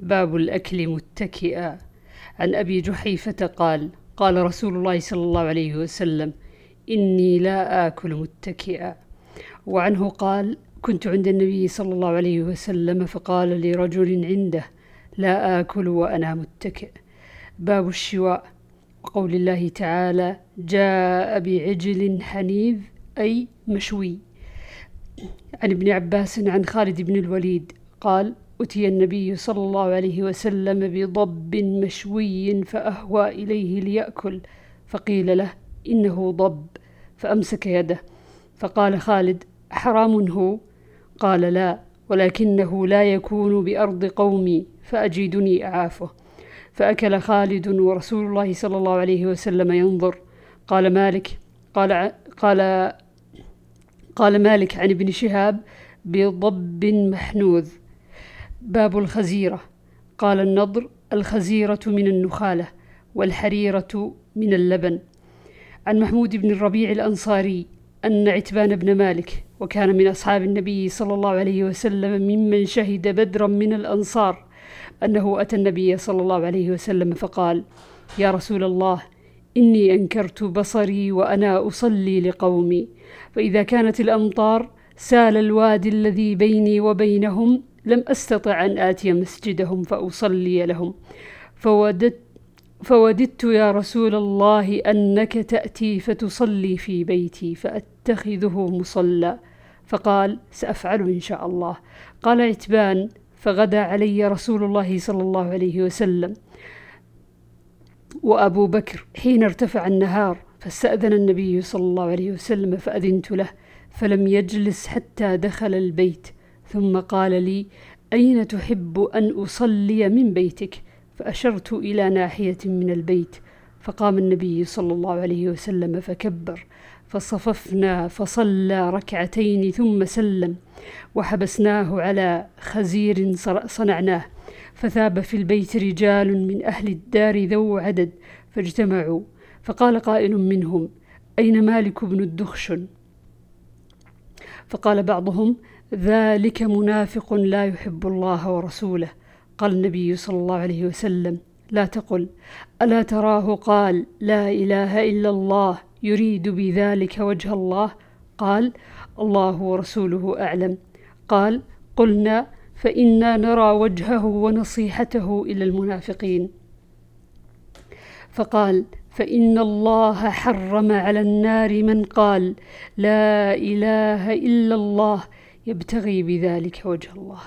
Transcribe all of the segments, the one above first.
باب الأكل متكئا. عن أبي جحيفة قال قال رسول الله صلى الله عليه وسلم إني لا آكل متكئا. وعنه قال كنت عند النبي صلى الله عليه وسلم فقال لرجل عنده لا آكل وأنا متكئ. باب الشواء. وقول الله تعالى جاء بعجل حنيذ أي مشوي. عن ابن عباس عن خالد بن الوليد قال أتي النبي صلى الله عليه وسلم بضب مشوي فأهوى إليه ليأكل. فقيل له إنه ضب. فأمسك يده. فقال خالد حرام هو؟ قال لا ولكنه لا يكون بأرض قومي فأجدني أعافه. فأكل خالد ورسول الله صلى الله عليه وسلم ينظر. قال مالك قال قال قال مالك عن ابن شهاب بضب محنوذ. باب الخزيرة. قال النضر الخزيرة من النخالة والحريرة من اللبن. عن محمود بن الربيع الأنصاري أن عتبان بن مالك وكان من أصحاب النبي صلى الله عليه وسلم ممن شهد بدرا من الأنصار أنه أتى النبي صلى الله عليه وسلم فقال يا رسول الله إني أنكرت بصري وأنا أصلي لقومي فإذا كانت الأمطار سال الوادي الذي بيني وبينهم لم أستطع أن آتي مسجدهم فأصلي لهم. فوددت فوددت يا رسول الله أنك تأتي فتصلي في بيتي فأتخذه مصلى. فقال سأفعل إن شاء الله. قال عتبان فغدا علي رسول الله صلى الله عليه وسلم وأبو بكر حين ارتفع النهار. فاستأذن النبي صلى الله عليه وسلم فأذنت له فلم يجلس حتى دخل البيت. ثم قال لي أين تحب أن أصلي من بيتك؟ فأشرت إلى ناحية من البيت فقام النبي صلى الله عليه وسلم فكبر فصففنا فصلى ركعتين ثم سلم وحبسناه على خزير صنعناه فثاب في البيت رجال من أهل الدار ذو عدد فاجتمعوا فقال قائل منهم أين مالك بن الدخشن؟ فقال بعضهم ذلك منافق لا يحب الله ورسوله. قال النبي صلى الله عليه وسلم لا تقل ألا تراه قال لا إله إلا الله يريد بذلك وجه الله؟ قال الله ورسوله أعلم. قال قلنا فإنا نرى وجهه ونصيحته إلى المنافقين. فقال فإن الله حرم على النار من قال لا إله إلا الله يبتغي بذلك وجه الله.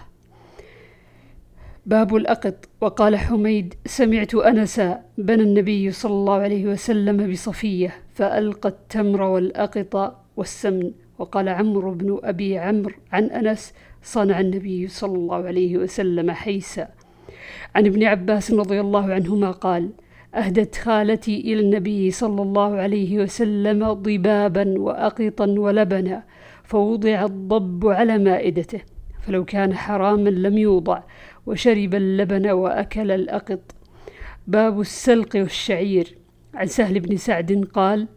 باب الأقط. وقال حميد سمعت أنسا بنى النبي صلى الله عليه وسلم بصفية فألقى التمر والأقط والسمن. وقال عمرو بن أبي عمرو عن أنس صنع النبي صلى الله عليه وسلم حيسا. عن ابن عباس رضي الله عنهما قال أهدت خالتي إلى النبي صلى الله عليه وسلم ضبابا وأقطا ولبنا فوضع الضب على مائدته فلو كان حراما لم يوضع وشرب اللبن وأكل الأقط. باب السلق والشعير. عن سهل بن سعد قال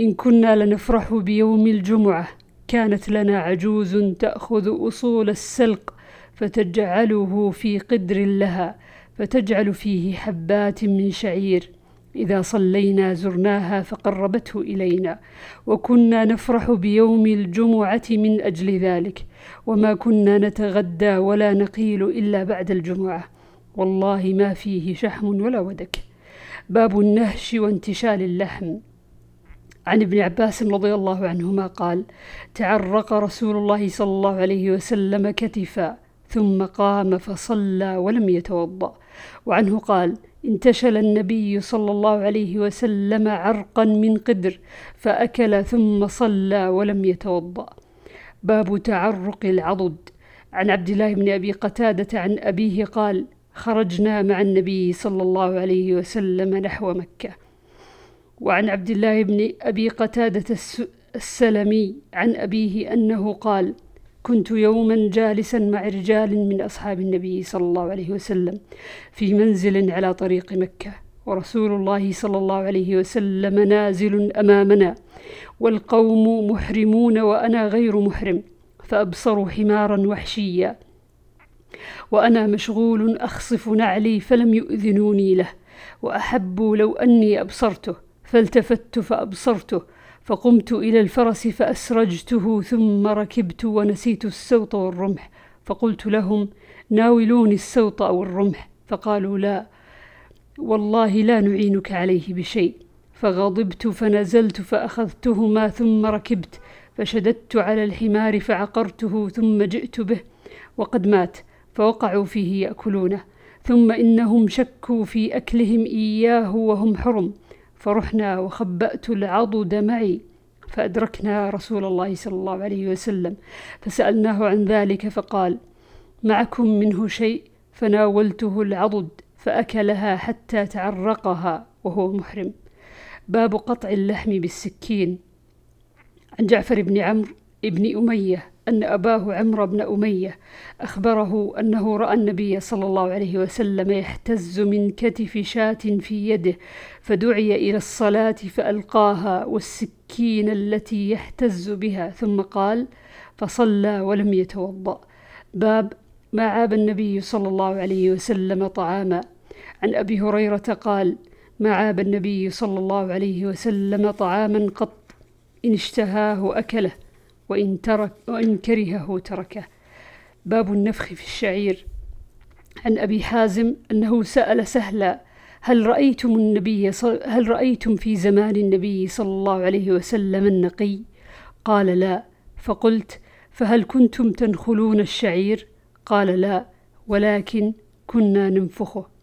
إن كنا لنفرح بيوم الجمعة كانت لنا عجوز تأخذ أصول السلق فتجعله في قدر لها فتجعل فيه حبات من شعير. إذا صلينا زرناها فقربته إلينا وكنا نفرح بيوم الجمعة من أجل ذلك وما كنا نتغدى ولا نقيل إلا بعد الجمعة. والله ما فيه شحم ولا ودك. باب النهش وانتشال اللحم. عن ابن عباس رضي الله عنهما قال تعرق رسول الله صلى الله عليه وسلم كتفا ثم قام فصلى ولم يتوضأ. وعنه قال انتشل النبي صلى الله عليه وسلم عرقا من قدر فأكل ثم صلى ولم يتوضأ. باب تعرق العضد. عن عبد الله بن أبي قتادة عن أبيه قال خرجنا مع النبي صلى الله عليه وسلم نحو مكة. وعن عبد الله بن أبي قتادة السلمي عن أبيه أنه قال كنت يوما جالسا مع رجال من أصحاب النبي صلى الله عليه وسلم في منزل على طريق مكة ورسول الله صلى الله عليه وسلم نازل أمامنا والقوم محرمون وأنا غير محرم فأبصروا حمارا وحشيا وأنا مشغول أخصف نعلي فلم يؤذنوني له وأحب لو أني أبصرته فالتفت فأبصرته فقمت إلى الفرس فأسرجته ثم ركبت ونسيت السوط والرمح. فقلت لهم ناولوني السوط أو الرمح. فقالوا لا والله لا نعينك عليه بشيء. فغضبت فنزلت فأخذتهما ثم ركبت. فشددت على الحمار فعقرته ثم جئت به. وقد مات فوقعوا فيه يأكلونه. ثم إنهم شكوا في أكلهم إياه وهم حرم. فرحنا وخبأت العضد معي فأدركنا رسول الله صلى الله عليه وسلم فسألناه عن ذلك فقال معكم منه شيء؟ فناولته العضد فأكلها حتى تعرقها وهو محرم. باب قطع اللحم بالسكين. عن جعفر بن عمرو بن أمية أن أباه عمرو بن أمية أخبره أنه رأى النبي صلى الله عليه وسلم يحتز من كتف شاة في يده فدعي إلى الصلاة فألقاها والسكين التي يحتز بها ثم قال فصلى ولم يتوضأ. باب ما عاب النبي صلى الله عليه وسلم طعاما. عن أبي هريرة قال ما عاب النبي صلى الله عليه وسلم طعاما قط إن اشتهاه أكله. وإن, ترك وإن كرهه تركه. باب النفخ في الشعير. عن أبي حازم أنه سأل سهلا هل رأيتم النبي هل رأيتم في زمان النبي صلى الله عليه وسلم النقي؟ قال لا. فقلت فهل كنتم تنخلون الشعير؟ قال لا. ولكن كنا ننفخه.